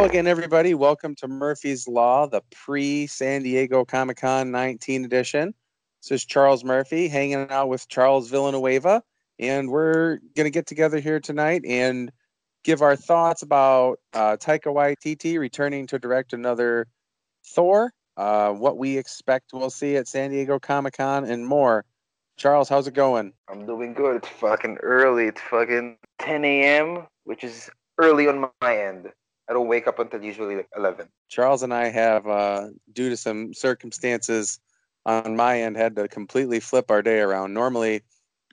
Hello again, everybody. Welcome to Murphy's Law, the pre San Diego Comic Con 19 edition. This is Charles Murphy hanging out with Charles Villanueva, and we're going to get together here tonight and give our thoughts about uh, Taika Waititi returning to direct another Thor, uh, what we expect we'll see at San Diego Comic Con, and more. Charles, how's it going? I'm doing good. It's fucking early. It's fucking 10 a.m., which is early on my end. I don't wake up until usually like 11. Charles and I have, uh, due to some circumstances on my end, had to completely flip our day around. Normally,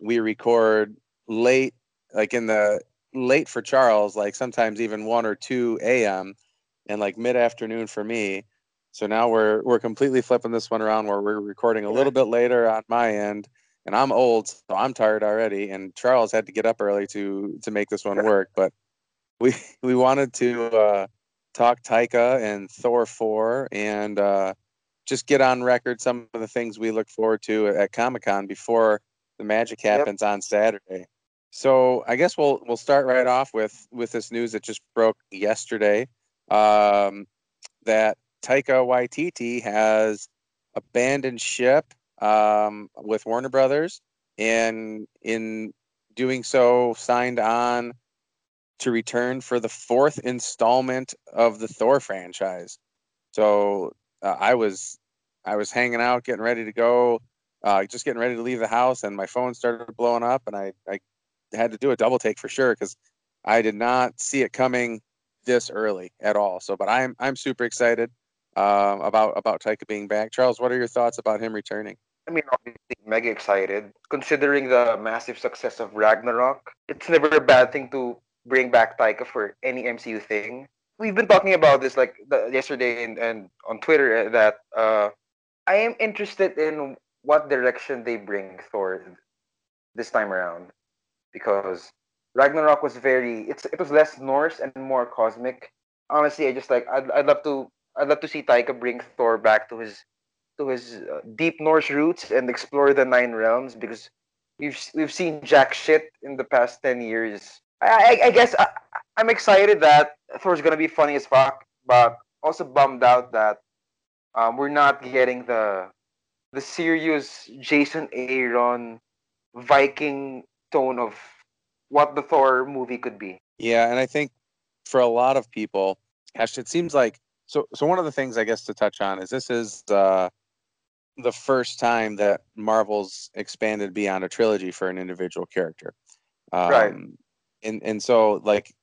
we record late, like in the late for Charles, like sometimes even 1 or 2 a.m., and like mid afternoon for me. So now we're we're completely flipping this one around where we're recording a little bit later on my end, and I'm old, so I'm tired already. And Charles had to get up early to to make this one work, but we we wanted to uh, talk Taika and Thor four and uh, just get on record some of the things we look forward to at Comic Con before the magic happens yep. on Saturday. So I guess we'll we'll start right off with with this news that just broke yesterday um, that Taika Waititi has abandoned ship um, with Warner Brothers, and in doing so, signed on to return for the fourth installment of the Thor franchise. So uh, I was I was hanging out, getting ready to go, uh, just getting ready to leave the house, and my phone started blowing up, and I I had to do a double take for sure because I did not see it coming this early at all. So, but I'm I'm super excited uh, about about Taika being back. Charles, what are your thoughts about him returning? I mean, obviously, mega excited. Considering the massive success of Ragnarok, it's never a bad thing to bring back Taika for any MCU thing. We've been talking about this like the, yesterday and, and on Twitter uh, that uh, I am interested in what direction they bring Thor this time around because Ragnarok was very it's it was less Norse and more cosmic. Honestly, I just like I'd, I'd love to I'd love to see Taika bring Thor back to his to his uh, deep Norse roots and explore the nine realms because we've we've seen jack shit in the past ten years I, I guess I, I'm excited that Thor's gonna be funny as fuck, but also bummed out that um, we're not getting the the serious Jason Aaron Viking tone of what the Thor movie could be. Yeah, and I think for a lot of people, it seems like so. So one of the things I guess to touch on is this is uh, the first time that Marvel's expanded beyond a trilogy for an individual character. Um, right and and so like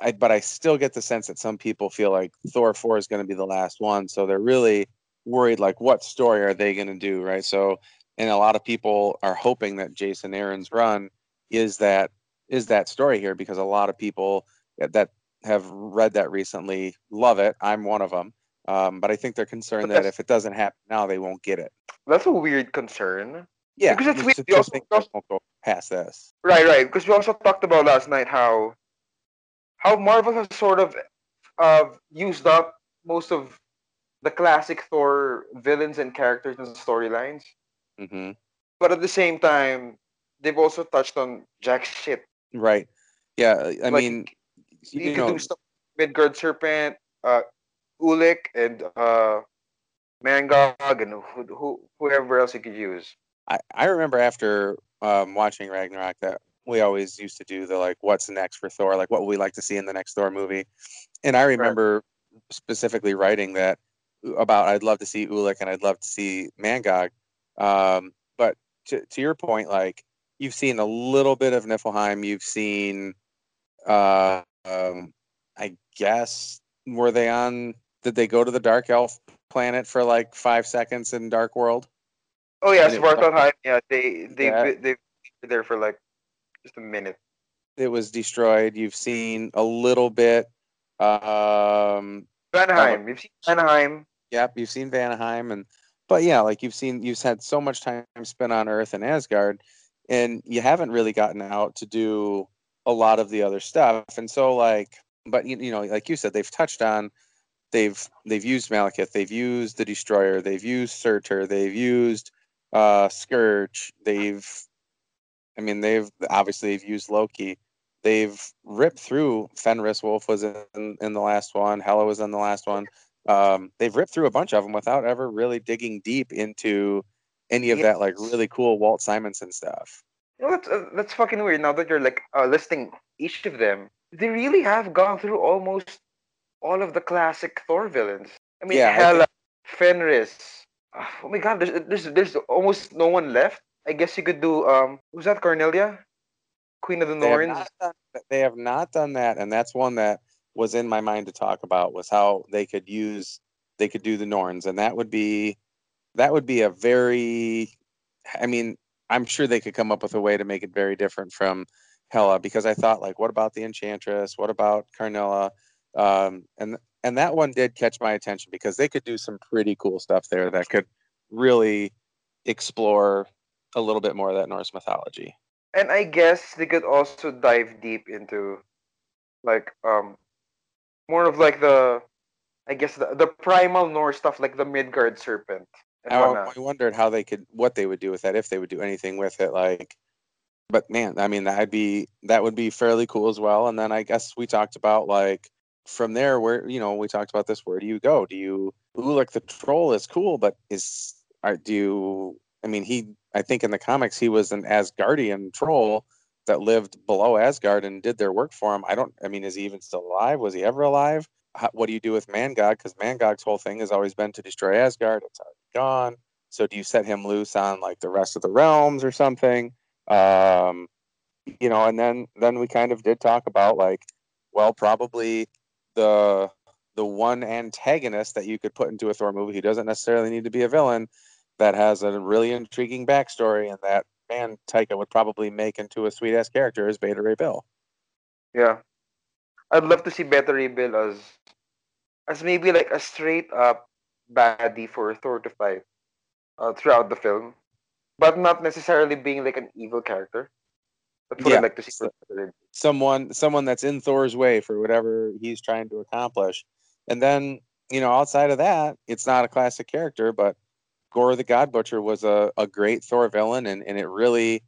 I but I still get the sense that some people feel like Thor 4 is going to be the last one. So they're really worried like what story are they going to do right? So and a lot of people are hoping that Jason Aaron's run is that is that story here because a lot of people that have read that recently love it. I'm one of them um, but I think they're concerned that if it doesn't happen now they won't get it. That's a weird concern yeah, because it's weird. We also, also, go past. Right, right. Because we also talked about last night how how Marvel has sort of uh, used up most of the classic Thor villains and characters and storylines. Mm-hmm. But at the same time, they've also touched on jack shit. Right. Yeah. I like, mean, you, you know, do stuff Midgard Serpent, uh, Ulik, and uh, Mangog, and who, who, whoever else you could use. I, I remember after um, watching Ragnarok that we always used to do the like, what's next for Thor? Like, what would we like to see in the next Thor movie? And I remember right. specifically writing that about I'd love to see Ulik and I'd love to see Mangog. Um, but to, to your point, like you've seen a little bit of Niflheim, you've seen, uh, um, I guess, were they on? Did they go to the Dark Elf planet for like five seconds in Dark World? Oh yeah, Svartalfheim. Yeah, they they yeah. they were there for like just a minute. It was destroyed. You've seen a little bit. Um, Vanaheim. You've seen Vanaheim. Yep, you've seen Vanaheim, and but yeah, like you've seen, you've had so much time spent on Earth and Asgard, and you haven't really gotten out to do a lot of the other stuff. And so, like, but you, you know, like you said, they've touched on they've they've used Malekith, they've used the Destroyer, they've used Surtur, they've used uh, Scourge. They've, I mean, they've obviously they've used Loki. they've ripped through Fenris Wolf was in, in the last one, Hela was in the last one. Um, they've ripped through a bunch of them without ever really digging deep into any of that like really cool Walt Simonson stuff. You know, that's, uh, that's fucking weird. Now that you're like uh, listing each of them, they really have gone through almost all of the classic Thor villains. I mean, yeah, Hela, Fenris. Oh my god, there's, there's there's almost no one left. I guess you could do um, who's that Karnilla? Queen of the Norns. Done, they have not done that, and that's one that was in my mind to talk about was how they could use they could do the Norns, and that would be that would be a very I mean, I'm sure they could come up with a way to make it very different from Hela because I thought like, what about the Enchantress? What about Karnilla? Um, and and that one did catch my attention because they could do some pretty cool stuff there that could really explore a little bit more of that Norse mythology and I guess they could also dive deep into like um more of like the I guess the, the primal Norse stuff like the Midgard serpent. I, I wondered how they could what they would do with that if they would do anything with it like but man, I mean that'd be that would be fairly cool as well. And then I guess we talked about like from there where you know we talked about this where do you go? Do you ooh like the troll is cool, but is are do you I mean he I think in the comics he was an Asgardian troll that lived below Asgard and did their work for him. I don't. I mean, is he even still alive? Was he ever alive? How, what do you do with Mangog? Because Mangog's whole thing has always been to destroy Asgard. It's already gone. So do you set him loose on like the rest of the realms or something? Um, you know, and then then we kind of did talk about like, well, probably the the one antagonist that you could put into a Thor movie. He doesn't necessarily need to be a villain that has a really intriguing backstory and that man Taika would probably make into a sweet ass character is Beta Ray Bill. Yeah. I'd love to see Beta Ray Bill as as maybe like a straight up baddie for Thor to fight uh, throughout the film. But not necessarily being like an evil character. That's what yeah. I'd like to see. Someone someone that's in Thor's way for whatever he's trying to accomplish. And then, you know, outside of that, it's not a classic character, but Gorr the God Butcher was a, a great Thor villain, and, and it really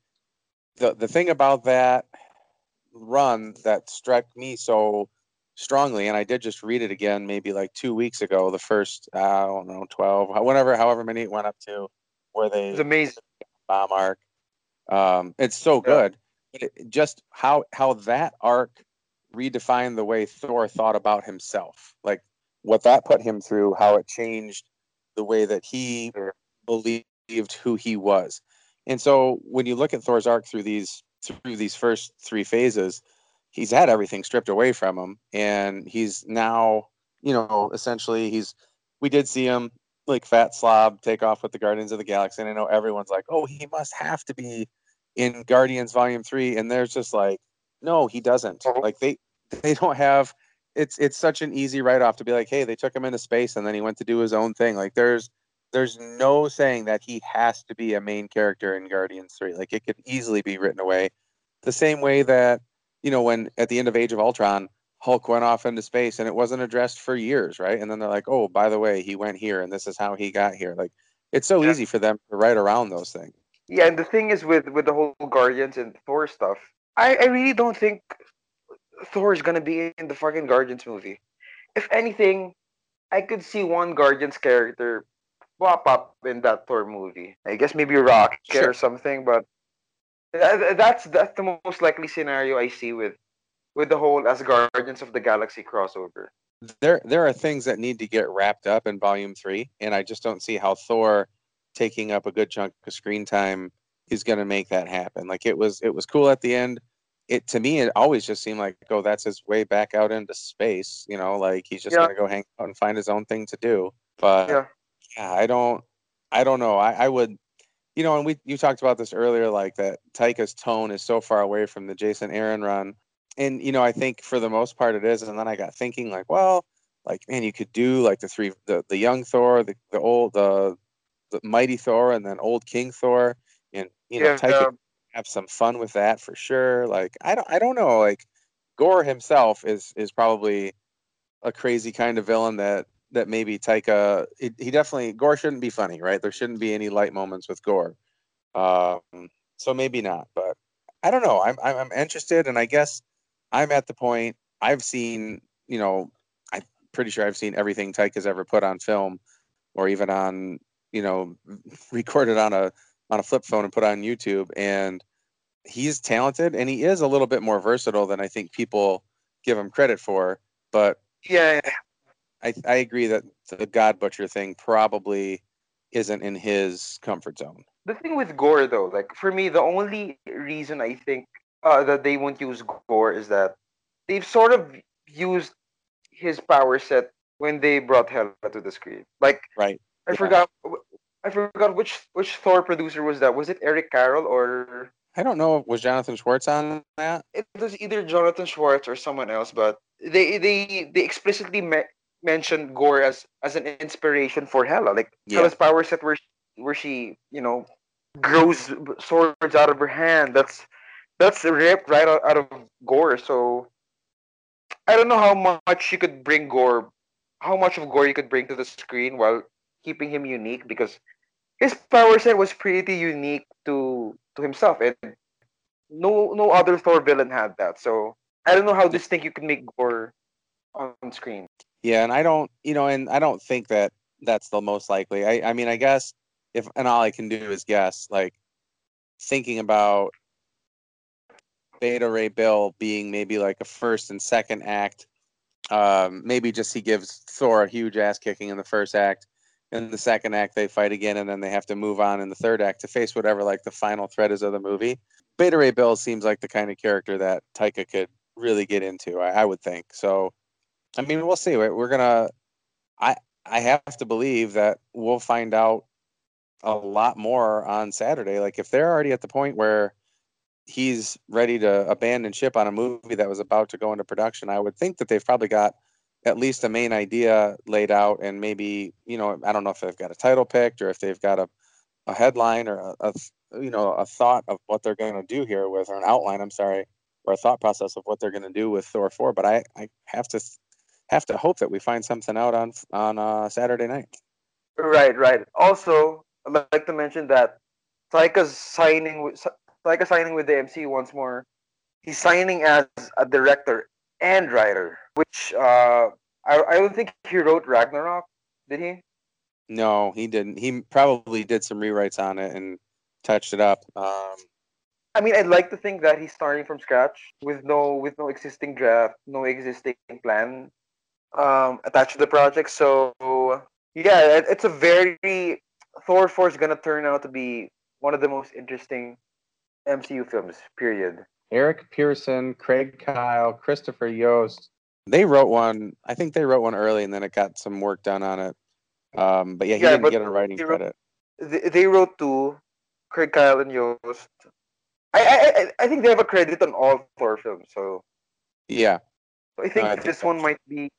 the the thing about that run that struck me so strongly, and I did just read it again maybe like two weeks ago. The first I don't know twelve, whatever, however many it went up to, where they it's amazing bomb arc. Um, it's so good. It, just how how that arc redefined the way Thor thought about himself, like what that put him through, how it changed the way that he believed who he was. And so when you look at Thor's arc through these through these first three phases, he's had everything stripped away from him. And he's now, you know, essentially he's we did see him like fat slob take off with the Guardians of the Galaxy. And I know everyone's like, "Oh, he must have to be in Guardians Volume 3." And there's just like, "No, he doesn't." Uh-huh. Like they they don't have it's it's such an easy write off to be like, hey, they took him into space and then he went to do his own thing. Like there's there's no saying that he has to be a main character in Guardians 3. Like it could easily be written away. The same way that, you know, when at the end of Age of Ultron, Hulk went off into space and it wasn't addressed for years, right? And then they're like, oh, by the way, he went here and this is how he got here. Like it's so yeah. easy for them to write around those things. Yeah, and the thing is with with the whole Guardians and Thor stuff, I, I really don't think Thor is gonna be in the fucking Guardians movie. If anything, I could see one Guardians character pop up in that Thor movie. I guess maybe Rocket sure. or something, but that's that's the most likely scenario I see with with the whole as Guardians of the Galaxy crossover. There there are things that need to get wrapped up in volume 3 and I just don't see how Thor taking up a good chunk of screen time is going to make that happen. Like it was it was cool at the end. It to me it always just seemed like oh that's his way back out into space you know like he's just yeah. gonna go hang out and find his own thing to do. But yeah, yeah i don't i don't know. I, I would you know and we you talked about this earlier like that taika's tone is so far away from the jason aaron run. And you know i think for the most part it is. And then i got thinking like well like man you could do like the three the, the young thor the, the old the mighty thor and then old king thor and you know yeah, taika have some fun with that for sure. Like I don't I don't know. Like Gorr himself is is probably a crazy kind of villain that that maybe Taika it, he definitely Gorr shouldn't be funny, right? There shouldn't be any light moments with Gorr. Um, so maybe not, but I don't know. I'm I'm, I'm interested, and I guess I'm at the point I've seen, you know, I'm pretty sure I've seen everything Taika's ever put on film or even on, you know, recorded on a on a flip phone and put on YouTube and he's talented and he is a little bit more versatile than I think people give him credit for, but Yeah, I I agree that the God Butcher thing probably isn't in his comfort zone. the thing with Gorr though, like for me, the only reason I think uh, that they won't use Gorr is that they've sort of used his power set when they brought Hela to the screen. Like Right. I Yeah. forgot, I forgot which which Thor producer was that? Was it Eric Carroll or I don't know was Jonathan Schwartz on that? it was either Jonathan Schwartz or someone else? But they they they explicitly me- mentioned Gorr as as an inspiration for Hela, like Yeah. Hela's power set where where she you know grows swords out of her hand. That's that's ripped right out, out of Gorr. So I don't know how much you could bring Gorr, how much of Gorr you could bring to the screen while keeping him unique because his power set was pretty unique to to himself and no no other Thor villain had that. So I don't know how distinct you can make Gorr on screen. Yeah, and I don't, you know, and I don't think that that's the most likely. I, I mean, I guess if, and all I can do is guess, like thinking about Beta Ray Bill being maybe like a first and second act. Um, maybe just he gives Thor a huge ass kicking in the first act. In the second act, they fight again, and then they have to move on in the third act to face whatever like the final threat is of the movie. Beta Ray Bill seems like the kind of character that Taika could really get into. I, I would think so. I mean, we'll see. We're, we're gonna. I I have to believe that we'll find out a lot more on Saturday. Like if they're already at the point where he's ready to abandon ship on a movie that was about to go into production, I would think that they've probably got at least a main idea laid out, and maybe you know I don't know if they've got a title picked or if they've got a a headline or a, a you know a thought of what they're going to do here with or an outline. I'm sorry, or a thought process of what they're going to do with Thor four. But I I have to have to hope that we find something out on on uh, Saturday night. Right, right. Also, I'd like to mention that Taika's signing with Taika signing with the mc once more. He's signing as a director and writer, which uh, I I don't think he wrote Ragnarok, did he? No, he didn't. He probably did some rewrites on it and touched it up. Um, I mean, I'd like to think that he's starting from scratch with no with no existing draft, no existing plan um, attached to the project. So yeah, it, it's a very Thor 4 is gonna turn out to be one of the most interesting MCU films. Period. Eric Pearson, Craig Kyle, Christopher Yost. They wrote one. I think they wrote one early, and then it got some work done on it. Um, but yeah, he Yeah, didn't get a writing he wrote- credit. They, they wrote two, Craig Kyle and Yost. I, I I- think they have a credit on all Thor films. So Yeah, I think I this so. one might be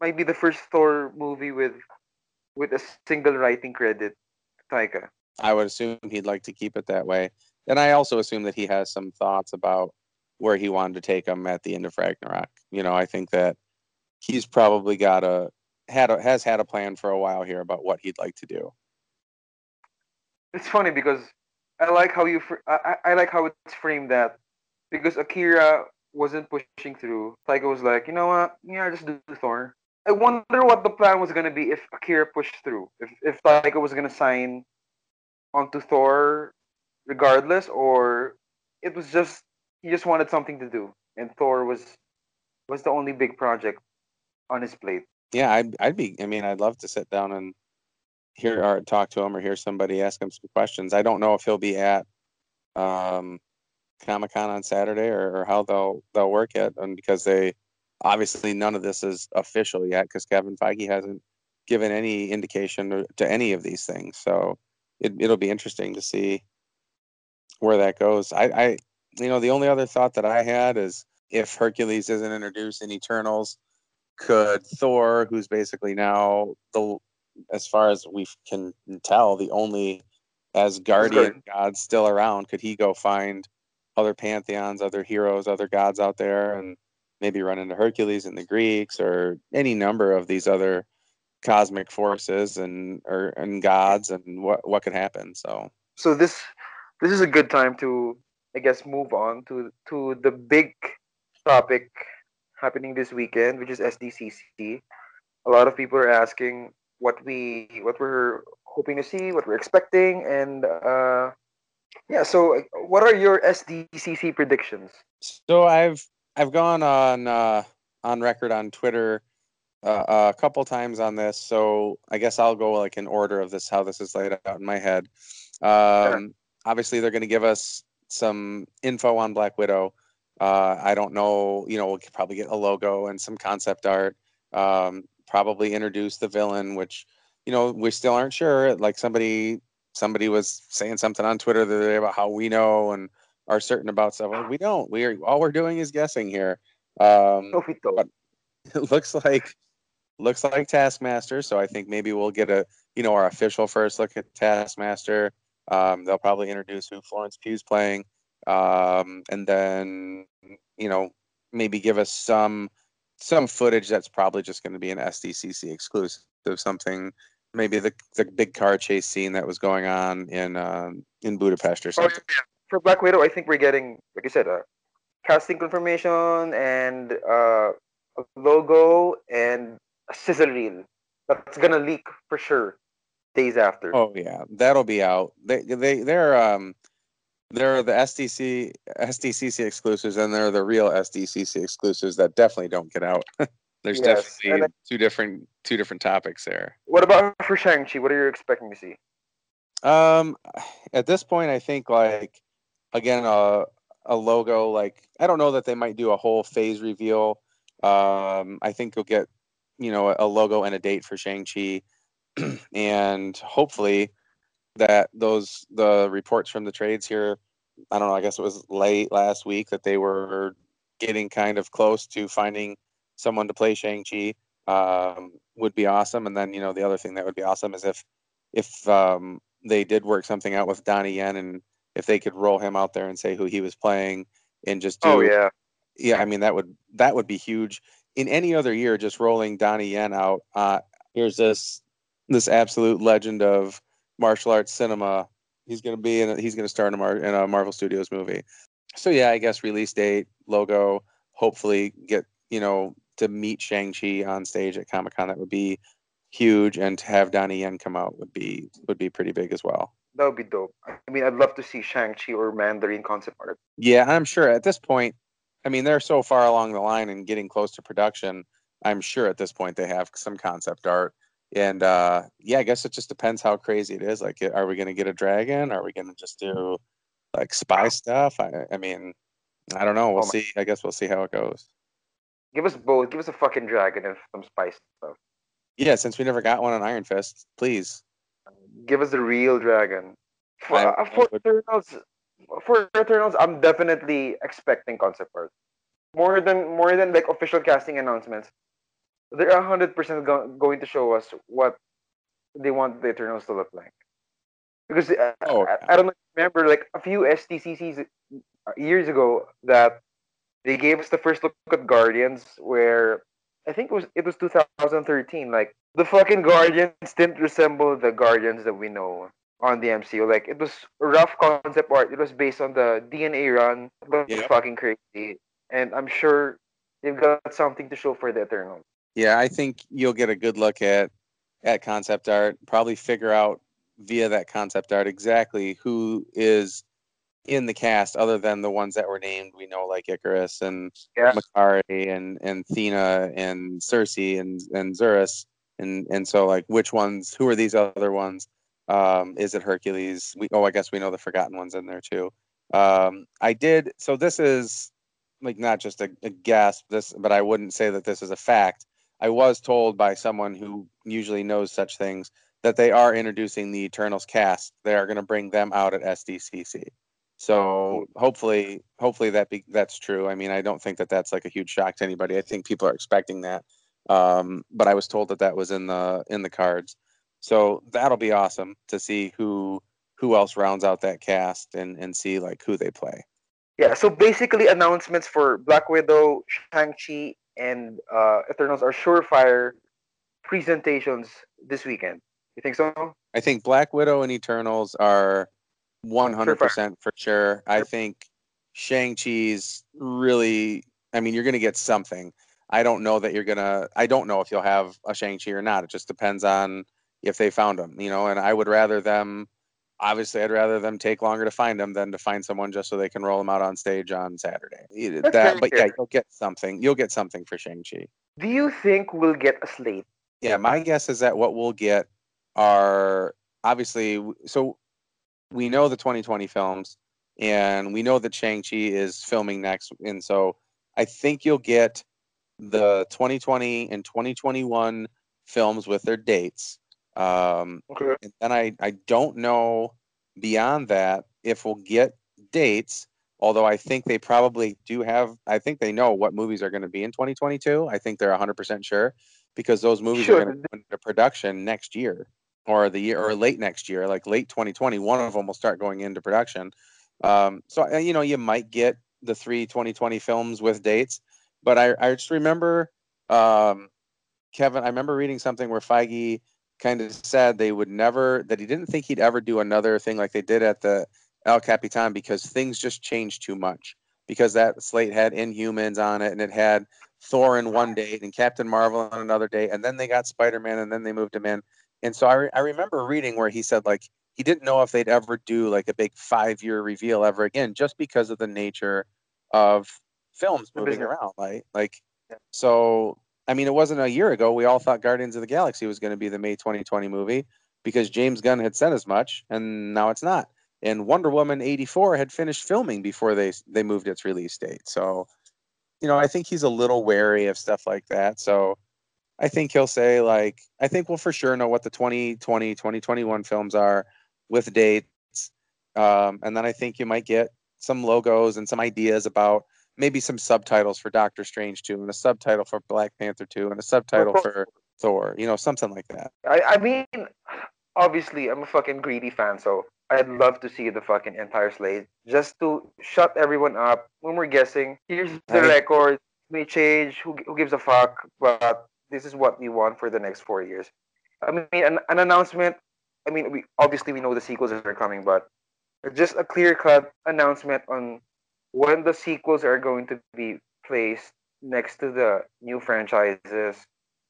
might be the first Thor movie with with a single writing credit. Taika. I would assume he'd like to keep it that way. And I also assume that he has some thoughts about where he wanted to take him at the end of Ragnarok. You know, I think that he's probably got a had a, has had a plan for a while here about what he'd like to do. It's funny because I like how you fr- I, I like how it's framed that because Akira wasn't pushing through. Taika was like, you know what? Yeah, just do Thor. I wonder what the plan was gonna be if Akira pushed through. If if Taika was gonna sign onto Thor regardless, or it was just he just wanted something to do, and Thor was was the only big project on his plate. Yeah, I'd I'd be. I mean, I'd love to sit down and hear or talk to him or hear somebody ask him some questions. I don't know if he'll be at um, Comic Con on Saturday or, or how they'll they'll work it, and because they obviously none of this is official yet because Kevin Feige hasn't given any indication to, any of these things. So it it'll be interesting to see where that goes. I, I you know the only other thought that I had is if Hercules isn't introduced in Eternals, could Thor, who's basically now the as far as we can tell, the only Asgardian god still around, could he go find other pantheons, other heroes, other gods out there, and maybe run into Hercules and the Greeks or any number of these other cosmic forces and or and gods and what what could happen. So so this this is a good time to I guess move on to to the big topic happening this weekend, which is SDCC. A lot of people are asking what we what we're hoping to see, what we're expecting, and uh, yeah. So, what are your SDCC predictions? So I've I've gone on uh, on record on Twitter uh, a couple times on this. So I guess I'll go like in order of this how this is laid out in my head. Um, sure. Obviously, they're going to give us some info on Black Widow. Uh, I don't know. You know, we'll probably get a logo and some concept art. Um, probably introduce the villain, which you know we still aren't sure. Like somebody somebody was saying something on Twitter the other day about how we know and are certain about stuff. We don't. We are all we're doing is guessing here. Um, no, we don't. It looks like looks like Taskmaster. So I think maybe we'll get a you know our official first look at Taskmaster. Um, they'll probably introduce who Florence Pugh's playing, um, and then you know maybe give us some some footage that's probably just going to be an SDCC exclusive, something maybe the the big car chase scene that was going on in um, in Budapest or something. Oh, yeah. For Black Widow, I think we're getting, like I said, a casting confirmation and uh, a logo and a sizzle reel that's gonna leak for sure days after. Oh yeah, that'll be out. They they they're um they're the SDC SDCC exclusives and they're the real SDCC exclusives that definitely don't get out. There's yes. definitely two different two different topics there. What about for Shang Chi? What are you expecting to see? Um, at this point, I think like again a a logo. Like I don't know that they might do a whole phase reveal. Um, I think you'll get you know a logo and a date for Shang Chi, and hopefully that those the reports from the trades here. I don't know. I guess it was late last week that they were getting kind of close to finding someone to play Shang Chi. Um, would be awesome. And then you know the other thing that would be awesome is if if um, they did work something out with Donnie Yen and if they could roll him out there and say who he was playing and just do. Oh yeah. Yeah, I mean that would that would be huge in any other year, just rolling Donnie Yen out, uh, here's this this absolute legend of martial arts cinema. He's gonna be in. A, he's gonna star in a, Mar- in a Marvel Studios movie. So yeah, I guess release date, logo. Hopefully, get you know to meet Shang Chi on stage at Comic Con. That would be huge, and to have Donnie Yen come out would be would be pretty big as well. That would be dope. I mean, I'd love to see Shang Chi or Mandarin concept art. Yeah, I'm sure at this point I mean, they're so far along the line and getting close to production. I'm sure at this point they have some concept art. And uh, yeah, I guess it just depends how crazy it is. Like, are we going to get a dragon? Are we going to just do like spy stuff? I, I mean, I don't know. We'll oh see. I guess we'll see how it goes. Give us both. Give us a fucking dragon and some spy stuff. Yeah, since we never got one on Iron Fist, please. Give us a real dragon. For, I, uh, for Eternals, for Eternals, I'm definitely expecting concept art. More than more than like official casting announcements. They're hundred percent going to show us what they want the Eternals to look like. Because uh, oh, I, I, don't remember like a few SDCCs years ago that they gave us the first look at Guardians where I think it was it was 2013. Like the fucking Guardians didn't resemble the Guardians that we know on the MCU. Like it was rough concept art. It was based on the DNA run. It was yeah. fucking crazy, and I'm sure they've got something to show for the Eternals. Yeah, I think you'll get a good look at at concept art. Probably figure out via that concept art exactly who is in the cast other than the ones that were named. We know like Ikaris and yeah. Makkari and and Thena and Sersi and and Zuras. And and so like which ones who are these other ones? Um, is it Hercules? We oh, I guess we know the forgotten ones in there too. Um, I did so. This is like not just a, a guess. This, but I wouldn't say that this is a fact. I was told by someone who usually knows such things that they are introducing the Eternals cast. They are going to bring them out at SDCC. So hopefully, hopefully that be, that's true. I mean, I don't think that that's like a huge shock to anybody. I think people are expecting that. Um, but I was told that that was in the in the cards. So that'll be awesome to see who who else rounds out that cast and and see like who they play. Yeah, so basically announcements for Black Widow, Shang-Chi, and uh, Eternals are surefire presentations this weekend. You think so? I think Black Widow and Eternals are 100% for sure. I think Shang-Chi's really I mean, you're going to get something. I don't know that you're gonna. I don't know if you'll have a Shang Chi or not. It just depends on if they found him, you know. And I would rather them. Obviously, I'd rather them take longer to find them than to find someone just so they can roll them out on stage on Saturday. That, but yeah, you'll get something. You'll get something for Shang Chi. Do you think we'll get a slate? Yeah, my guess is that what we'll get are obviously so we know the 2020 films and we know that Shang-Chi is filming next and so I think you'll get the 2020 and 2021 films with their dates. Um, Okay. and then I, I don't know beyond that if we'll get dates, although I think they probably do have, I think they know what movies are going to be in 2022. I think they're 100% sure because those movies Sure. are going to go into production next year or the year or late next year, like late 2020. One of them will start going into production. Um, so, uh, you know, you might get the three 2020 films with dates, but I, I just remember, um, Kevin, I remember reading something where Feige kind of said they would never, that he didn't think he'd ever do another thing like they did at the El Capitan because things just changed too much. Because that slate had Inhumans on it and it had Thor in one date and Captain Marvel on another date, and then they got Spider Man and then they moved him in. And so I, re- I remember reading where he said, like, he didn't know if they'd ever do like a big five year reveal ever again, just because of the nature of films moving around. Like, like, so I mean, it wasn't a year ago. We all thought Guardians of the Galaxy was going to be the May 2020 movie because James Gunn had said as much, and now it's not. And Wonder Woman 84 had finished filming before they they moved its release date. So, you know, I think he's a little wary of stuff like that. So, I think he'll say like, I think we'll for sure know what the 2020 2021 films are with dates, um, and then I think you might get some logos and some ideas about maybe some subtitles for Doctor Strange 2 and a subtitle for Black Panther 2 and a subtitle for Thor, you know, something like that. I, I mean, obviously, I'm a fucking greedy fan, so I'd love to see the fucking entire slate just to shut everyone up when we're guessing. Here's the Right. record. May change. Who, who gives a fuck? But this is what we want for the next four years. I mean, an, an announcement. I mean, we obviously we know the sequels are coming, but just a clear cut announcement on when the sequels are going to be placed next to the new franchises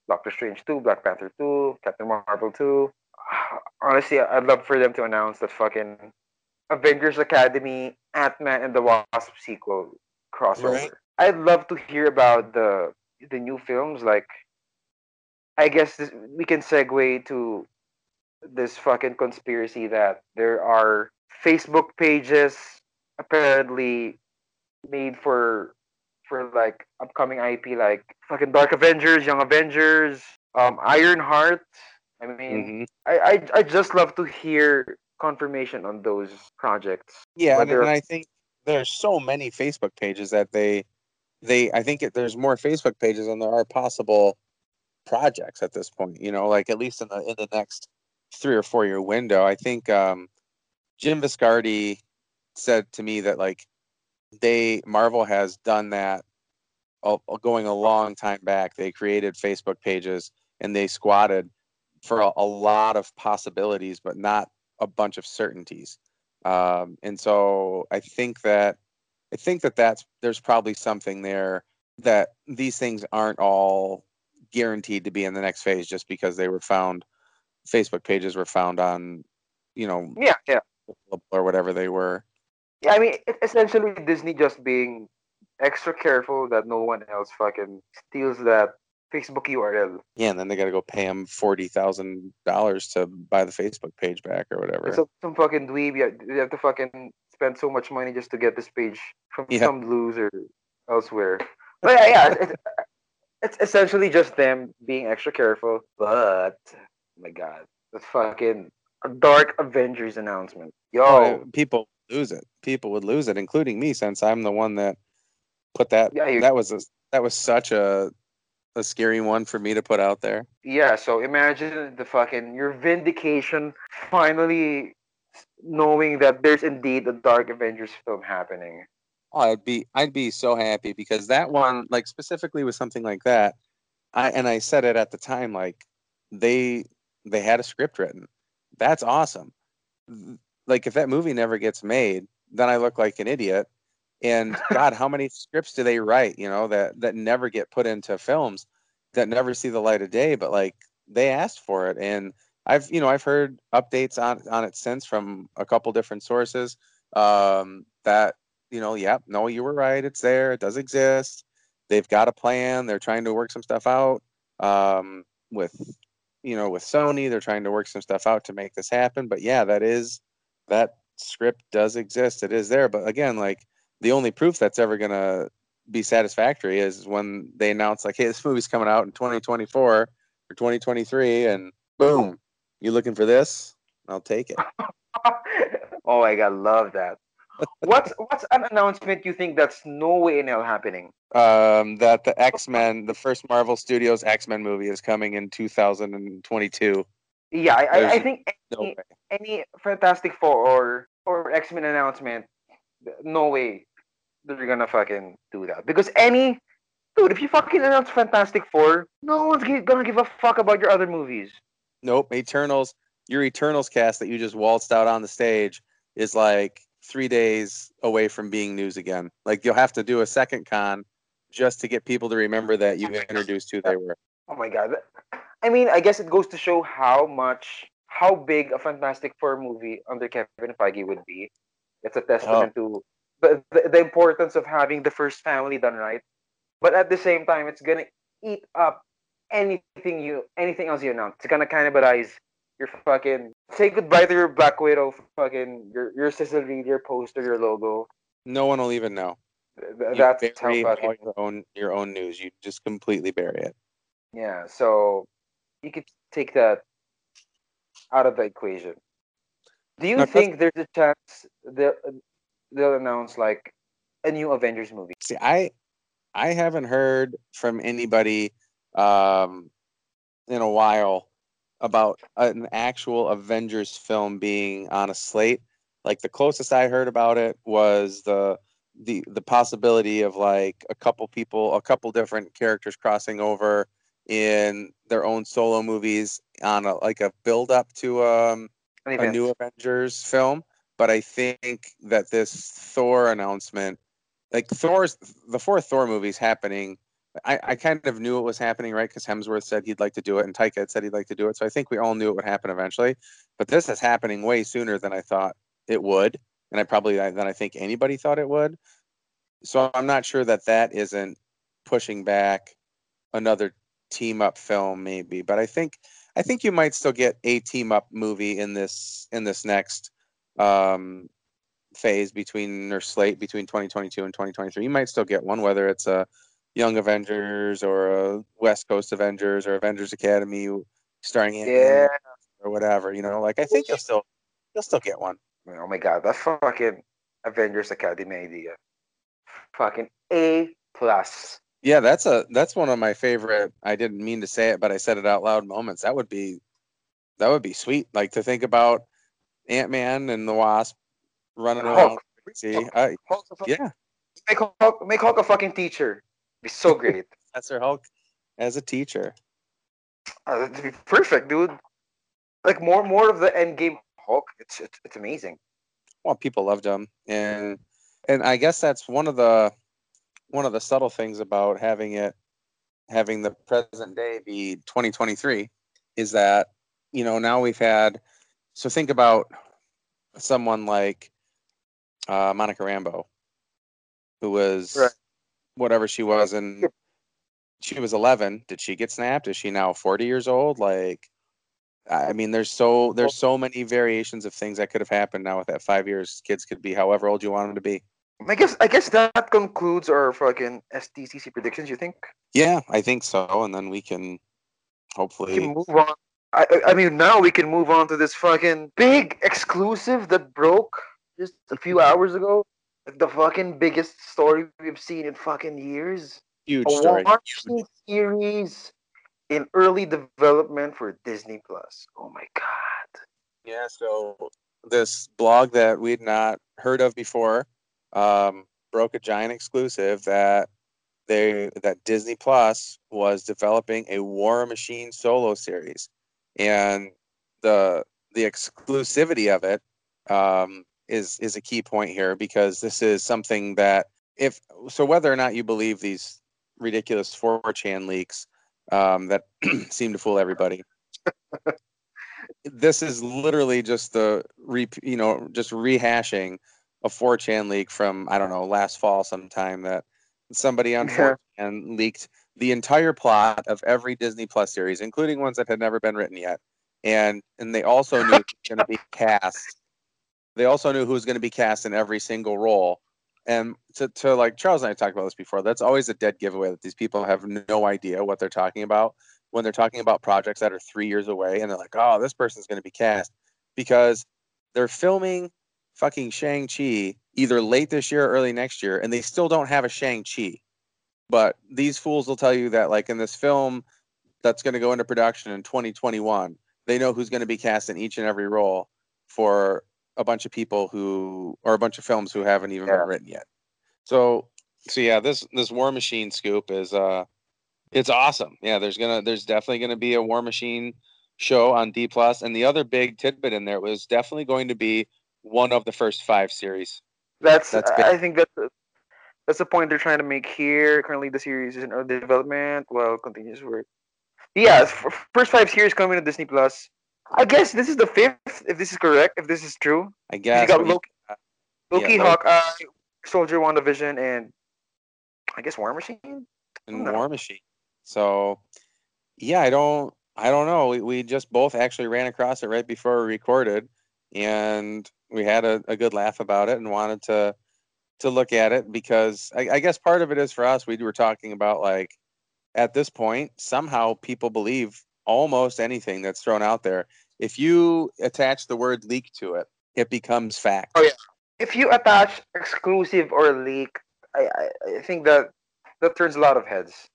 Doctor Strange 2, Black Panther 2, Captain Marvel 2. Honestly, I'd love for them to announce that fucking Avengers Academy, Ant Man and the Wasp sequel crossover. Right. I'd love to hear about the the new films. Like, I guess this, we can segue to this fucking conspiracy that there are Facebook pages apparently made for for like upcoming IP like fucking Dark Avengers, Young Avengers, um, Iron Heart. I mean, Mhm. I, I I just love to hear confirmation on those projects. Yeah, and, Whether- and I think there's so many Facebook pages that they they I think it, there's more Facebook pages than there are possible projects at this point. You know, like at least in the in the next three or four year window. I think um, Jim Viscardi said to me that like they Marvel has done that going a long time back. They created Facebook pages and they squatted for a, a lot of possibilities, but not a bunch of certainties. Um, and so I think that I think that that's there's probably something there that these things aren't all guaranteed to be in the next phase just because they were found Facebook pages were found on you know Yeah, yeah. or whatever they were. Yeah, I mean, it, essentially Disney just being extra careful that no one else fucking steals that Facebook URL. Yeah, and then they got to go pay him forty thousand dollars to buy the Facebook page back or whatever. Some, some fucking dweeb, yeah, you have to fucking spend so much money just to get this page from Yeah. some loser elsewhere. But yeah, yeah it's, it's essentially just them being extra careful. But, oh my God, the fucking Dark Avengers announcement. Yo, Oh, people lose it. People would lose it, including me, since I'm the one that put that. Yeah, that was a that was such a a scary one for me to put out there. Yeah, so imagine the fucking your vindication finally knowing that there's indeed a Dark Avengers film happening. Oh, I'd be I'd be so happy because that one, like specifically with something like that, I and I said it at the time, like they they had a script written. That's awesome. Like if that movie never gets made, then I look like an idiot. And God, how many scripts do they write? You know that that never get put into films, that never see the light of day. But like they asked for it, and I've you know I've heard updates on on it since from a couple different sources. Um, that you know, yep, no, you were right. It's there. It does exist. They've got a plan. They're trying to work some stuff out um, with you know with Sony. They're trying to work some stuff out to make this happen. But yeah, that is that script does exist. It is there. But again, like the only proof that's ever gonna be satisfactory is when they announce like, hey, this movie's coming out in 2024 or 2023, and boom, you looking for this? I'll take it. oh my god, love that. what's what's an announcement you think that's no way in hell happening? Um, that the X Men, the first Marvel Studios X Men movie, is coming in 2022. Yeah, I, I think any, no any Fantastic Four or or X Men announcement, no way they're gonna fucking do that because any dude, if you fucking announce Fantastic Four, no one's gonna give a fuck about your other movies. Nope, Eternals. Your Eternals cast that you just waltzed out on the stage is like three days away from being news again. Like you'll have to do a second con just to get people to remember that you've introduced who they were. Oh my god. I mean, I guess it goes to show how much, how big a Fantastic Four movie under Kevin Feige would be. It's a testament oh. to the, the, the importance of having the first family done right. But at the same time, it's gonna eat up anything you anything else you announce. It's gonna cannibalize your fucking say goodbye to your Black Widow, fucking your your sizzle reel, your poster, your logo. No one will even know. Th- that's how fucking your own your own news. You just completely bury it. Yeah, so you could take that out of the equation. Do you think there's a chance they'll, they'll announce like a new Avengers movie? See, I I haven't heard from anybody um, in a while about an actual Avengers film being on a slate. Like the closest I heard about it was the the the possibility of like a couple people, a couple different characters crossing over in their own solo movies on a like a build up to um, a new Avengers film. But I think that this Thor announcement, like Thor's the fourth Thor movie is happening I, I kind of knew it was happening, right? Because Hemsworth said he'd like to do it, and Taika had said he'd like to do it. So I think we all knew it would happen eventually. But this is happening way sooner than I thought it would, and I probably than I think anybody thought it would. So I'm not sure that that isn't pushing back another team up film, maybe. But I think I think you might still get a team up movie in this in this next um, phase between or slate between 2022 and 2023. You might still get one, whether it's a Young Avengers or a West Coast Avengers or Avengers Academy starring yeah or whatever. You know, like I think you'll still you'll still get one. Oh my god, that fucking Avengers Academy idea, fucking A plus. Yeah, that's a that's one of my favorite. I didn't mean to say it, but I said it out loud. Moments that would be that would be sweet. Like to think about Ant Man and the Wasp running around. See, I, yeah. Make Hulk, make Hulk a fucking teacher be so great. Professor Hulk as a teacher. Uh, that'd be perfect, dude. Like more, more of the Endgame Hulk. It's, it's it's amazing. Well, people loved him, and and I guess that's one of the one of the subtle things about having it having the present day be 2023 is that you know now we've had so think about someone like uh, Monica Rambeau, who was right. whatever she was and she was 11 did she get snapped? Is she now 40 years old? Like i mean there's so there's so many variations of things that could have happened now with that five years kids could be however old you want them to be i guess i guess that concludes our fucking SDCC predictions you think yeah i think so and then we can hopefully we can move on I, I mean now we can move on to this fucking big exclusive that broke just a few hours ago the fucking biggest story we've seen in fucking years. Huge a story. Huge. series in early development for Disney Plus. Oh my god. Yeah, so this blog that we'd not heard of before um, broke a giant exclusive that they that Disney Plus was developing a War Machine solo series, and the the exclusivity of it um, is is a key point here because this is something that if so, whether or not you believe these ridiculous 4chan leaks um, that seem to fool everybody, this is literally just the re, you know just rehashing a 4chan leak from I don't know last fall sometime that somebody on 4chan leaked the entire plot of every Disney Plus series, including ones that had never been written yet, and and they also knew going to be cast. They also knew who was going to be cast in every single role. And to, to like Charles and I talked about this before, that's always a dead giveaway that these people have no idea what they're talking about when they're talking about projects that are three years away and they're like, oh, this person's going to be cast because they're filming fucking Shang-Chi either late this year or early next year and they still don't have a Shang-Chi. But these fools will tell you that, like in this film that's going to go into production in 2021, they know who's going to be cast in each and every role for a bunch of people who, or a bunch of films who haven't even yeah. been written yet. So, so yeah, this this War Machine scoop is uh it's awesome. Yeah, there's gonna there's definitely gonna be a War Machine show on D plus, and the other big tidbit in there was definitely going to be one of the first five series. That's, that's I think that's that's the point they're trying to make here. Currently, the series is in early development. Well, continues work. Yeah, first five series coming to Disney Plus. I guess this is the fifth, if this is correct, if this is true. I guess. You got Loki, uh, Loki, yeah, Hawkeye, Soldier, WandaVision, and I guess War Machine. And War Machine. So, yeah, I don't, I don't know. We, we just both actually ran across it right before we recorded, and we had a, a good laugh about it and wanted to to look at it because I, I guess part of it is for us. We were talking about like at this point somehow people believe almost anything that's thrown out there. If you attach the word leak to it, it becomes fact. Oh yeah. If you attach exclusive or leak, I, I, I think that that turns a lot of heads.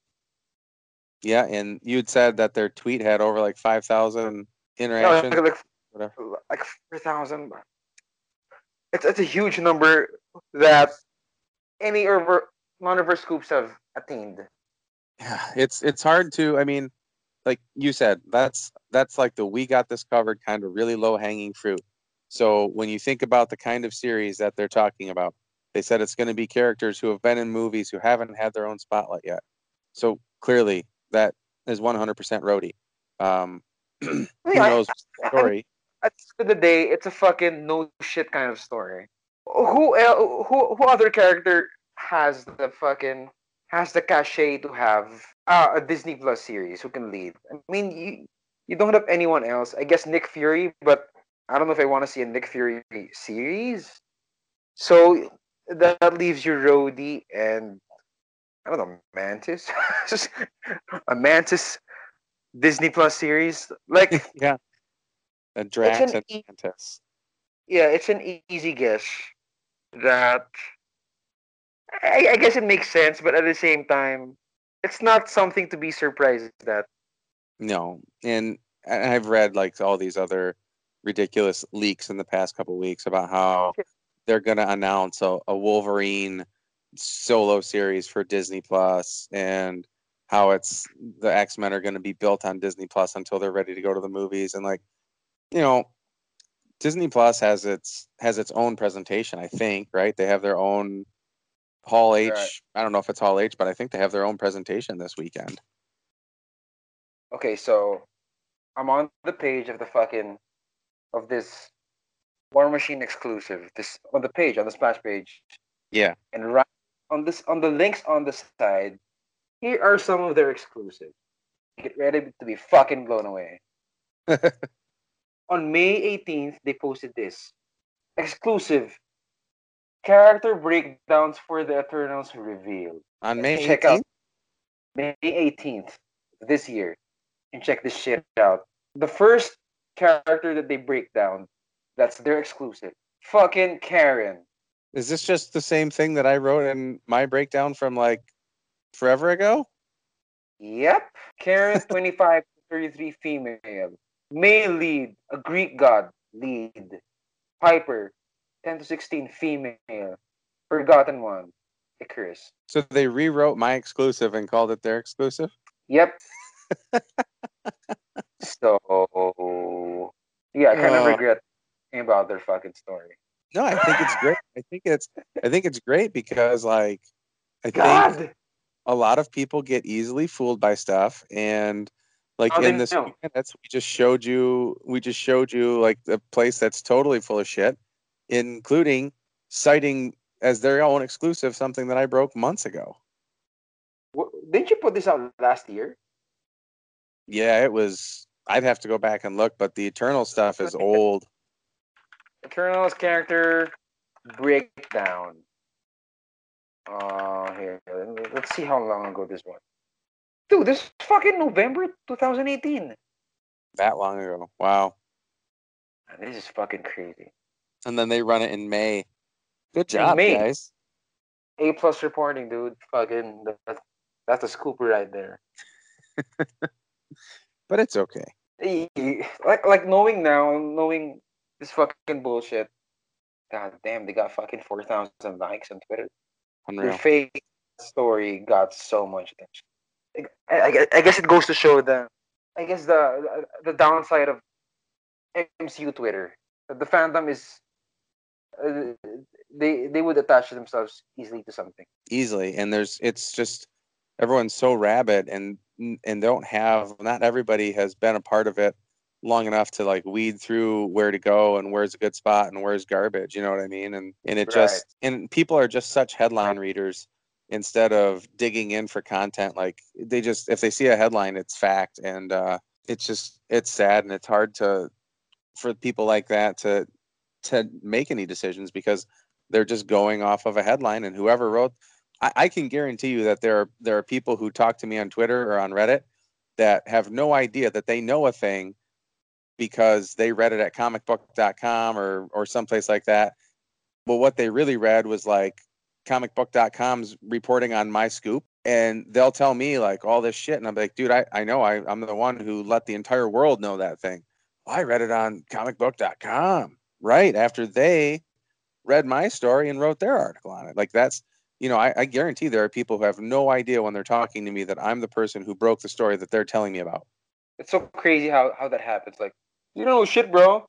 Yeah, and you'd said that their tweet had over like five thousand oh, interactions. No, like, like, like four thousand. It's it's a huge number that any over none of our scoops have attained. Yeah, it's it's hard to. I mean, like you said, that's that's like the we got this covered kind of really low hanging fruit. So when you think about the kind of series that they're talking about, they said it's going to be characters who have been in movies who haven't had their own spotlight yet. So clearly, that is 100% Rhodey. Um, who knows story? At the end of the day, it's a fucking no shit kind of story. Who who who other character has the fucking has the cachet to have uh, a Disney Plus series who can lead? I mean, you you don't have anyone else. I guess Nick Fury, but I don't know if I want to see a Nick Fury series. So that leaves you Rhodey and I don't know, Mantis. a Mantis Disney Plus series. Like yeah. A Drax and e- Mantis. Yeah, it's an easy guess that I, I guess it makes sense, but at the same time, it's not something to be surprised at. No, and I've read like all these other ridiculous leaks in the past couple weeks about how they're going to announce a, a Wolverine solo series for Disney Plus and how it's the X Men are going to be built on Disney Plus until they're ready to go to the movies and like you know Disney Plus has its has its own presentation I think right they have their own Hall H right. I don't know if it's Hall H but I think they have their own presentation this weekend. Okay, so I'm on the page of the fucking of this War Machine exclusive. This on the page on the splash page. Yeah. And right on this on the links on the side, here are some of their exclusives. Get ready to be fucking blown away. on May 18th, they posted this exclusive character breakdowns for the Eternals revealed. On May check 18th? out May 18th this year, and check this shit out. The first character that they break down, that's their exclusive. Fucking Karen. Is this just the same thing that I wrote in my breakdown from like forever ago? Yep. Karen, 25 33 female. Male lead, a Greek god lead. Piper, 10 to 16 female. Forgotten one, Ikaris. So they rewrote my exclusive and called it their exclusive? Yep. so, yeah, I kind of uh, regret about their fucking story. No, I think it's great. I think it's I think it's great because like I God. think a lot of people get easily fooled by stuff and like they in this know? minutes we just showed you we just showed you like the place that's totally full of shit including citing as their own exclusive something that I broke months ago. Didn't you put this out last year? Yeah, it was I'd have to go back and look, but the Eternal stuff is old. Eternal's character breakdown. Uh, here, let's see how long ago this was. Dude, this is fucking November 2018. That long ago. Wow. This is fucking crazy. And then they run it in May. Good job, May. guys. A plus reporting, dude. Fucking, that, that's a scoop right there. But it's okay. Like, like knowing now, knowing this fucking bullshit. God damn, they got fucking 4,000 likes on Twitter. Unreal. fake story got so much attention. I, I, I guess it goes to show the, I guess the the downside of MCU Twitter. The fandom is, uh, they they would attach themselves easily to something. easily and there's it's just everyone's so rabid and and don't have not everybody has been a part of it long enough to like weed through where to go and where's a good spot and where's garbage you know what i mean and and it just and people are just such headline readers instead of digging in for content like they just if they see a headline it's fact and uh it's just it's sad and it's hard to for people like that to to make any decisions because they're just going off of a headline and whoever wrote I, I can guarantee you that there are there are people who talk to me on Twitter or on Reddit that have no idea that they know a thing because they read it at comicbook.com or or someplace like that. But what they really read was like comicbook.com's reporting on my scoop and they'll tell me like all this shit and I'm like, dude, I, I know I, I'm the one who let the entire world know that thing. I read it on comicbook.com right after they read my story and wrote their article on it. Like that's, you know, I, I guarantee there are people who have no idea when they're talking to me that I'm the person who broke the story that they're telling me about. It's so crazy how how that happens. Like, you know, shit, bro.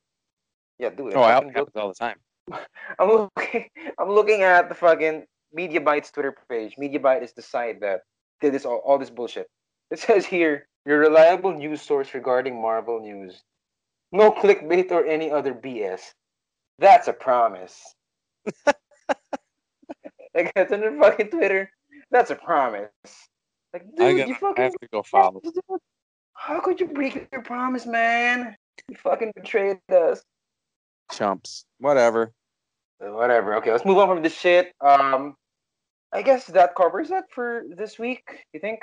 Yeah, dude. Oh, it happens all the time. I'm looking. I'm looking at the fucking Media Bytes Twitter page. Media Byte is the site that did this all, all this bullshit. It says here your reliable news source regarding Marvel news. No clickbait or any other BS. That's a promise. like that's on their fucking Twitter. That's a promise. Like, dude, gotta- you I fucking have to go follow. How could you break your promise, man? You fucking betrayed us. Chumps. Whatever. Whatever. Okay, let's move on from this shit. Um, I guess that covers it for this week. You think?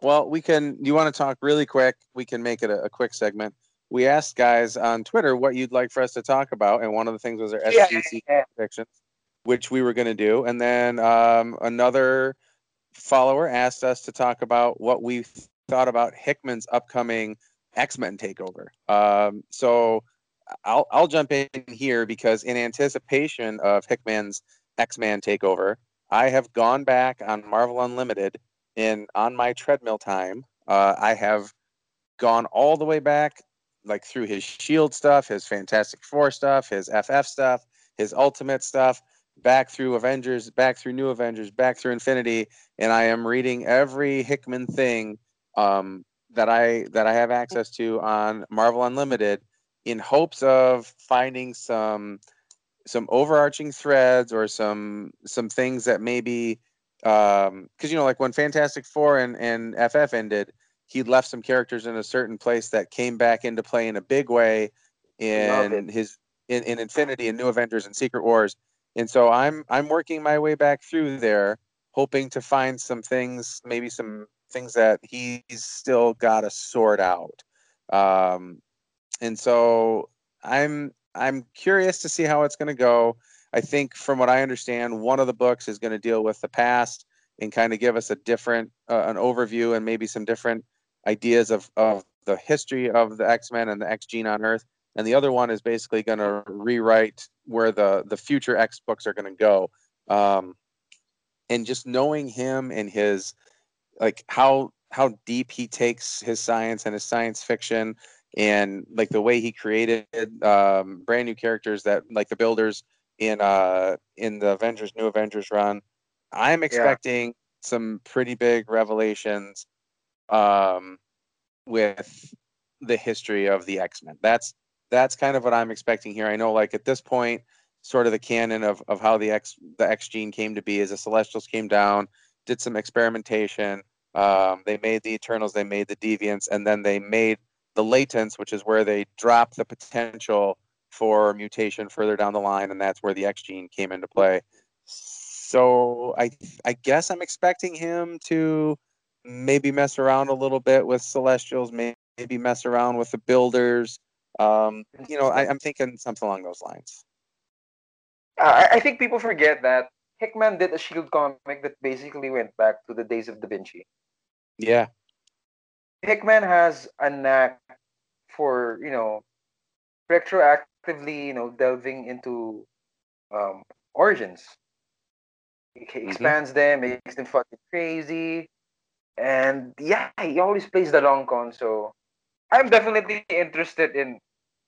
Well, we can. You want to talk really quick? We can make it a, a quick segment. We asked guys on Twitter what you'd like for us to talk about, and one of the things was our SDCC Yeah. predictions, which we were going to do. And then um, another follower asked us to talk about what we thought about Hickman's upcoming X Men takeover. Um, so I'll I'll jump in here because in anticipation of Hickman's X Men takeover, I have gone back on Marvel Unlimited in on my treadmill time. Uh, I have gone all the way back, like through his Shield stuff, his Fantastic Four stuff, his FF stuff, his Ultimate stuff, back through Avengers, back through New Avengers, back through Infinity, and I am reading every Hickman thing um, that I that I have access to on Marvel Unlimited, in hopes of finding some some overarching threads or some some things that maybe um because you know like when fantastic four and and ff ended he left some characters in a certain place that came back into play in a big way in his in, in infinity and new avengers and secret wars. And so i'm i'm working my way back through there hoping to find some things maybe some things that he's still got to sort out. Um and so i'm i'm curious to see how it's going to go I think, from what I understand, one of the books is going to deal with the past and kind of give us a different, uh, an overview and maybe some different ideas of, of the history of the X Men and the X gene on Earth. And the other one is basically going to rewrite where the the future X books are going to go. Um, and just knowing him and his like how how deep he takes his science and his science fiction and like the way he created um, brand new characters that like the builders in uh in the Avengers New Avengers run. I'm expecting yeah. some pretty big revelations um with the history of the X-Men. That's that's kind of what I'm expecting here. I know like at this point sort of the canon of, of how the X the X gene came to be is the Celestials came down, did some experimentation. Um, they made the Eternals, they made the Deviants, and then they made the latents, which is where they drop the potential for mutation further down the line, and that's where the X gene came into play. So I I guess I'm expecting him to maybe mess around a little bit with Celestials, maybe mess around with the Builders. Um, you know, I, am thinking something along those lines. Uh, I think people forget that Hickman did a Shield comic that basically went back to the days of Da Vinci. Yeah. Hickman has a knack for, you know, retroactively, you know, delving into um, origins. He mm-hmm. expands them, makes them fucking crazy. And yeah, he always plays the long con. So I'm definitely interested in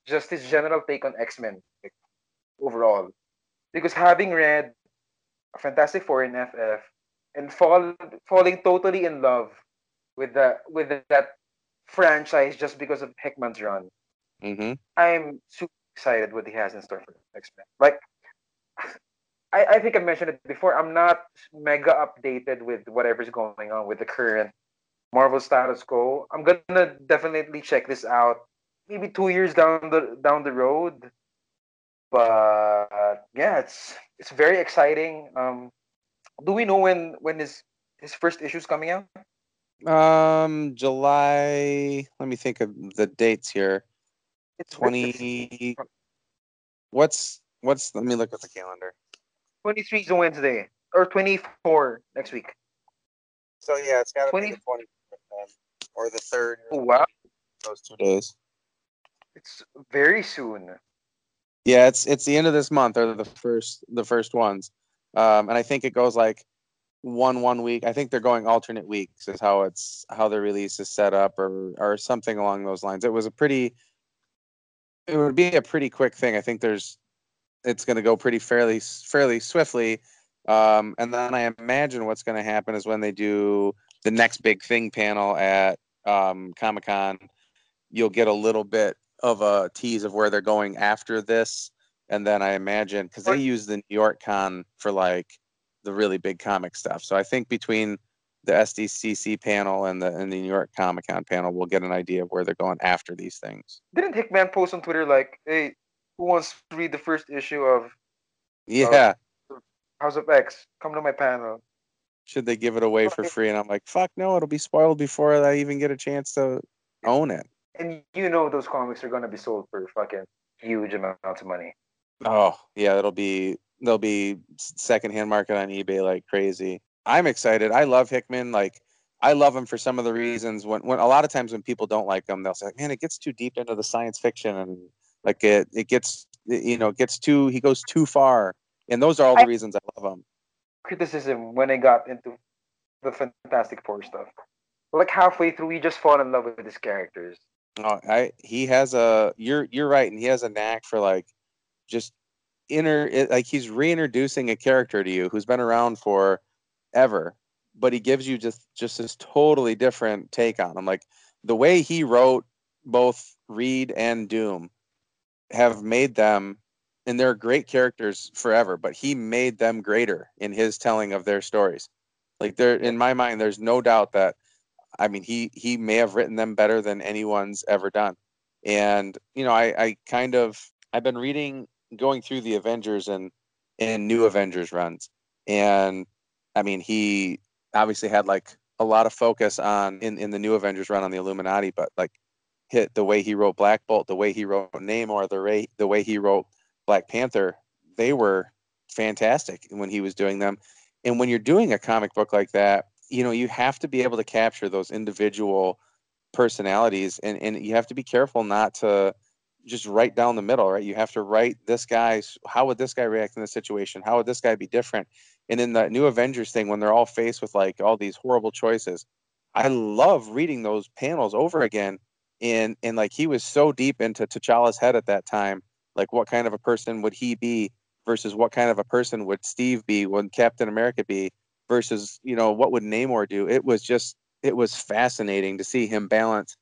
just his general take on X Men like, overall. Because having read Fantastic Four in FF and fall, falling totally in love with the with that franchise just because of Hickman's run. Mm-hmm. I'm super excited what he has in store for X Men. Like, I, I think I mentioned it before. I'm not mega updated with whatever's going on with the current Marvel status quo. I'm gonna definitely check this out. Maybe two years down the down the road. But yeah, it's it's very exciting. Um, do we know when when his his first issue is coming out? Um, July. Let me think of the dates here. It's twenty. What's what's? Let me look at the calendar. Twenty three is a Wednesday, or twenty four next week. So yeah, it's got to 20... be the twenty or the third. Oh, wow. Those two days. It's very soon. Yeah, it's it's the end of this month or the first the first ones, um, and I think it goes like one one week. I think they're going alternate weeks is how it's how the release is set up or or something along those lines. It was a pretty it would be a pretty quick thing. I think there's it's going to go pretty fairly fairly swiftly. Um, and then I imagine what's going to happen is when they do the next big thing panel at um, Comic Con, you'll get a little bit of a tease of where they're going after this. And then I imagine because they use the New York Con for like the really big comic stuff. So I think between the SDCC panel and the and the New York Comic Con panel, we'll get an idea of where they're going after these things. Didn't Hickman post on Twitter like, "Hey, who wants to read the first issue of uh, yeah House of X? Come to my panel." Should they give it away for free? And I'm like, "Fuck no! It'll be spoiled before I even get a chance to own it." and you know those comics are gonna be sold for fucking huge amounts of money. Oh yeah, it'll be they'll be secondhand market on eBay like crazy. I'm excited. I love Hickman. Like I love him for some of the reasons. When when a lot of times when people don't like him, they'll say, "Man, it gets too deep into the science fiction and like it it gets you know gets too he goes too far." And those are all the reasons I love him. Criticism when I got into the Fantastic Four stuff. Like halfway through, you just fall in love with his characters. Oh, I he has a you're you're right, and he has a knack for like just inner like he's reintroducing a character to you who's been around for ever, but he gives you just just this totally different take on him. Like the way he wrote both Reed and Doom have made them and they're great characters forever, but he made them greater in his telling of their stories. Like there in my mind, there's no doubt that I mean, he he may have written them better than anyone's ever done. And you know, I I kind of I've been reading, going through the Avengers and and new Avengers runs, and I mean, he obviously had like a lot of focus on in in the new Avengers run on the Illuminati, but like hit the way he wrote Black Bolt, the way he wrote Namor, the way the way he wrote Black Panther, they were fantastic when he was doing them. And when you're doing a comic book like that, you know you have to be able to capture those individual personalities and and you have to be careful not to just write down the middle right? You have to write this guy's how would this guy react in this situation? How would this guy be different? And in the new avengers thing when they're all faced with like all these horrible choices i love reading those panels over again and and like he was so deep into t'challa's head at that time like what kind of a person would he be versus what kind of a person would Steve be, would Captain America be, versus you know what would Namor do. It was just it was fascinating to see him balance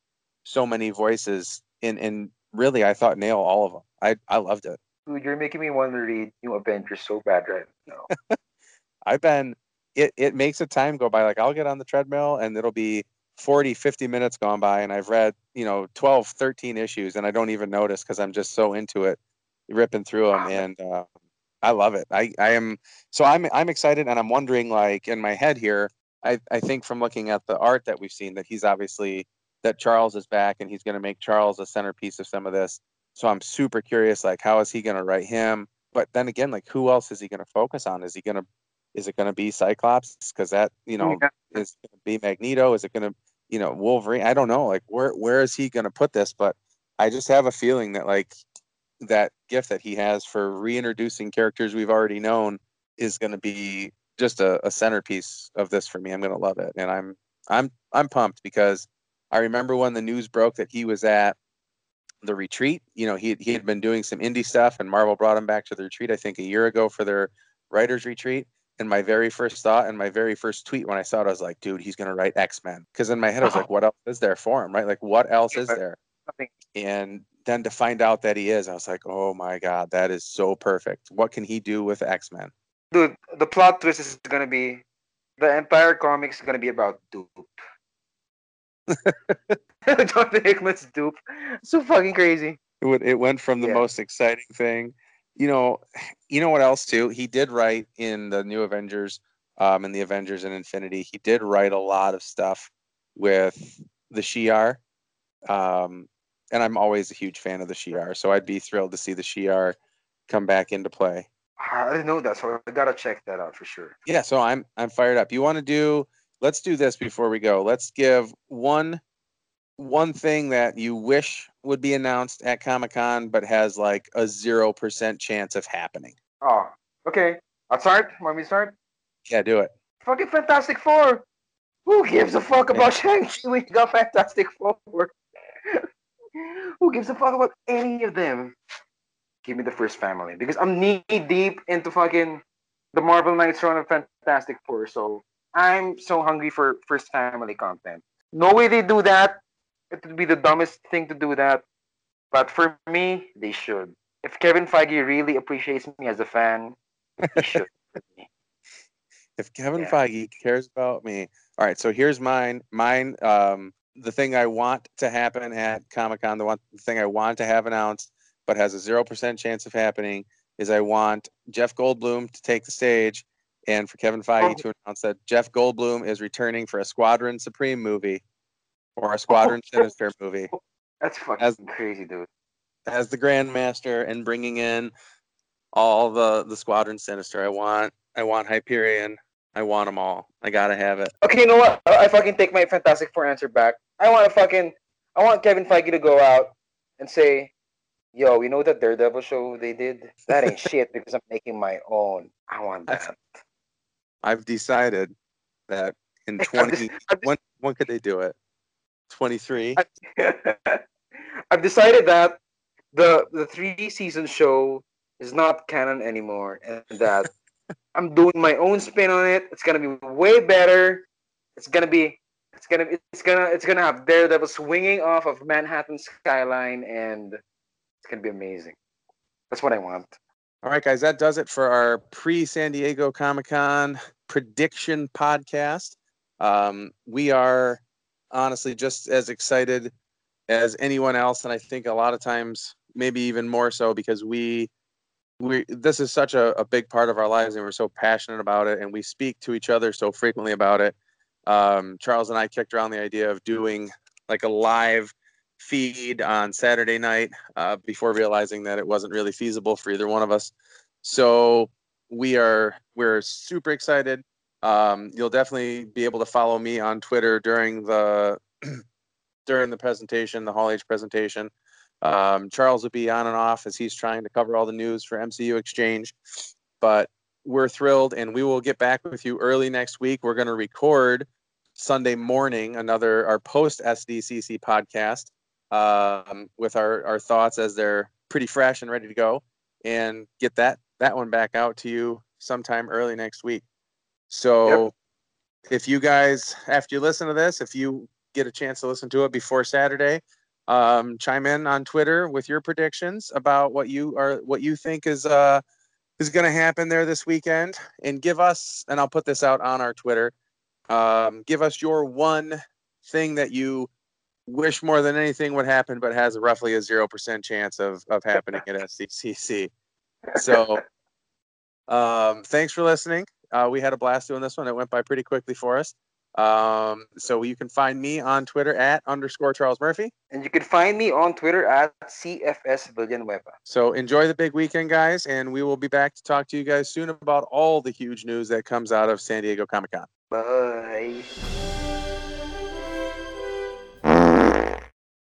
so many voices and and really I thought nail all of them. I I loved it. Dude, you're making me want to read New Avengers so bad right now. I've been it it makes a time go by like I'll get on the treadmill and it'll be 40 50 minutes gone by and I've read, you know, 12 13 issues and I don't even notice cuz I'm just so into it ripping through them and uh, I love it. I I am so I'm I'm excited and I'm wondering like in my head here I I think from looking at the art that we've seen that he's obviously that Charles is back and he's going to make Charles a centerpiece of some of this. So I'm super curious, like, how is he going to write him? But then again, like, who else is he going to focus on? Is he going to, is it going to be Cyclops? Because that, you know, yeah. is going to be Magneto? Is it going to, you know, Wolverine? I don't know. Like, where where is he going to put this? But I just have a feeling that like that gift that he has for reintroducing characters we've already known is going to be just a, a centerpiece of this for me. I'm going to love it, and I'm I'm I'm pumped because I remember when the news broke that he was at the retreat. You know, he he had been doing some indie stuff, and Marvel brought him back to the retreat. I think a year ago for their writers retreat. And my very first thought and my very first tweet when I saw it, I was like, "Dude, he's gonna write X Men." Because in my head, I was like, uh-huh. "What else is there for him? Right? Like, what else is there?" And then to find out that he is, I was like, "Oh my god, that is so perfect. What can he do with X Men?" Dude, the plot twist is gonna be the entire comics is gonna be about Doop. Jonathan Hickman's Doop. So fucking crazy. It, it went from the yeah. most exciting thing. You know, you know what else too? He did write in the New Avengers, um, and the Avengers and Infinity. He did write a lot of stuff with the Shi'ar, um, and I'm always a huge fan of the Shi'ar. So I'd be thrilled to see the Shi'ar come back into play. I didn't know that, so I gotta check that out for sure. Yeah, so I'm I'm fired up. You want to do let's do this before we go. Let's give one one thing that you wish would be announced at Comic Con, but has like a zero percent chance of happening. Oh, okay. I'll start. Want me to start? Yeah, do it. Fucking Fantastic Four. Who gives a fuck about yeah. Shang-Chi We got Fantastic Four? Who gives a fuck about any of them? Give me the first family because I'm knee deep into fucking the Marvel Knights run of Fantastic Four. So I'm so hungry for first family content. No way they do that. It would be the dumbest thing to do that. But for me, they should. If Kevin Feige really appreciates me as a fan, he should. if Kevin yeah. Feige cares about me, all right. So here's mine. Mine. Um, the thing I want to happen at Comic Con, the one the thing I want to have announced, but has a zero percent chance of happening, is I want Jeff Goldblum to take the stage and for Kevin Feige oh. to announce that Jeff Goldblum is returning for a Squadron Supreme movie or a oh, Squadron oh. Sinister movie. That's fucking as, crazy, dude. As the Grandmaster and bringing in all the the Squadron Sinister. I want I want Hyperion. I want them all. I gotta have it. Okay, you know what? I fucking take my Fantastic Four answer back. I want to fucking I want Kevin Feige to go out and say, "Yo, you know that Daredevil show they did? That ain't shit because I'm making my own. I want that." I've decided that in 20 when, when could they do it? 23. I've decided that the the three D season show is not canon anymore and that I'm doing my own spin on it. It's gonna be way better. It's gonna be it's gonna it's gonna it's gonna have Daredevil swinging off of Manhattan skyline and it's gonna be amazing. That's what I want. All right, guys, that does it for our pre San Diego Comic Con prediction podcast. Um, we are honestly just as excited as anyone else, and I think a lot of times, maybe even more so, because we we this is such a, a big part of our lives, and we're so passionate about it, and we speak to each other so frequently about it. Um, Charles and I kicked around the idea of doing like a live feed on Saturday night uh, before realizing that it wasn't really feasible for either one of us. So we are we're super excited. Um, you'll definitely be able to follow me on Twitter during the during the presentation, the Hall H presentation. Um, Charles will be on and off as he's trying to cover all the news for MCU Exchange. But we're thrilled, and we will get back with you early next week. We're going to record Sunday morning another our post SDCC podcast um, with our, our thoughts as they're pretty fresh and ready to go and get that that one back out to you sometime early next week. So yep. if you guys, after you listen to this, if you get a chance to listen to it before Saturday, um, chime in on Twitter with your predictions about what you are, what you think is uh, is going to happen there this weekend, and give us. And I'll put this out on our Twitter. Um, give us your one thing that you wish more than anything would happen, but has roughly a zero percent chance of of happening at SDCC. So, um, thanks for listening. Uh, we had a blast doing this one. It went by pretty quickly for us. Um, so you can find me on Twitter at underscore Charles Murphy. And you can find me on Twitter at CFS Villanueva. So enjoy the big weekend, guys, and we will be back to talk to you guys soon about all the huge news that comes out of San Diego Comic Con. Bye.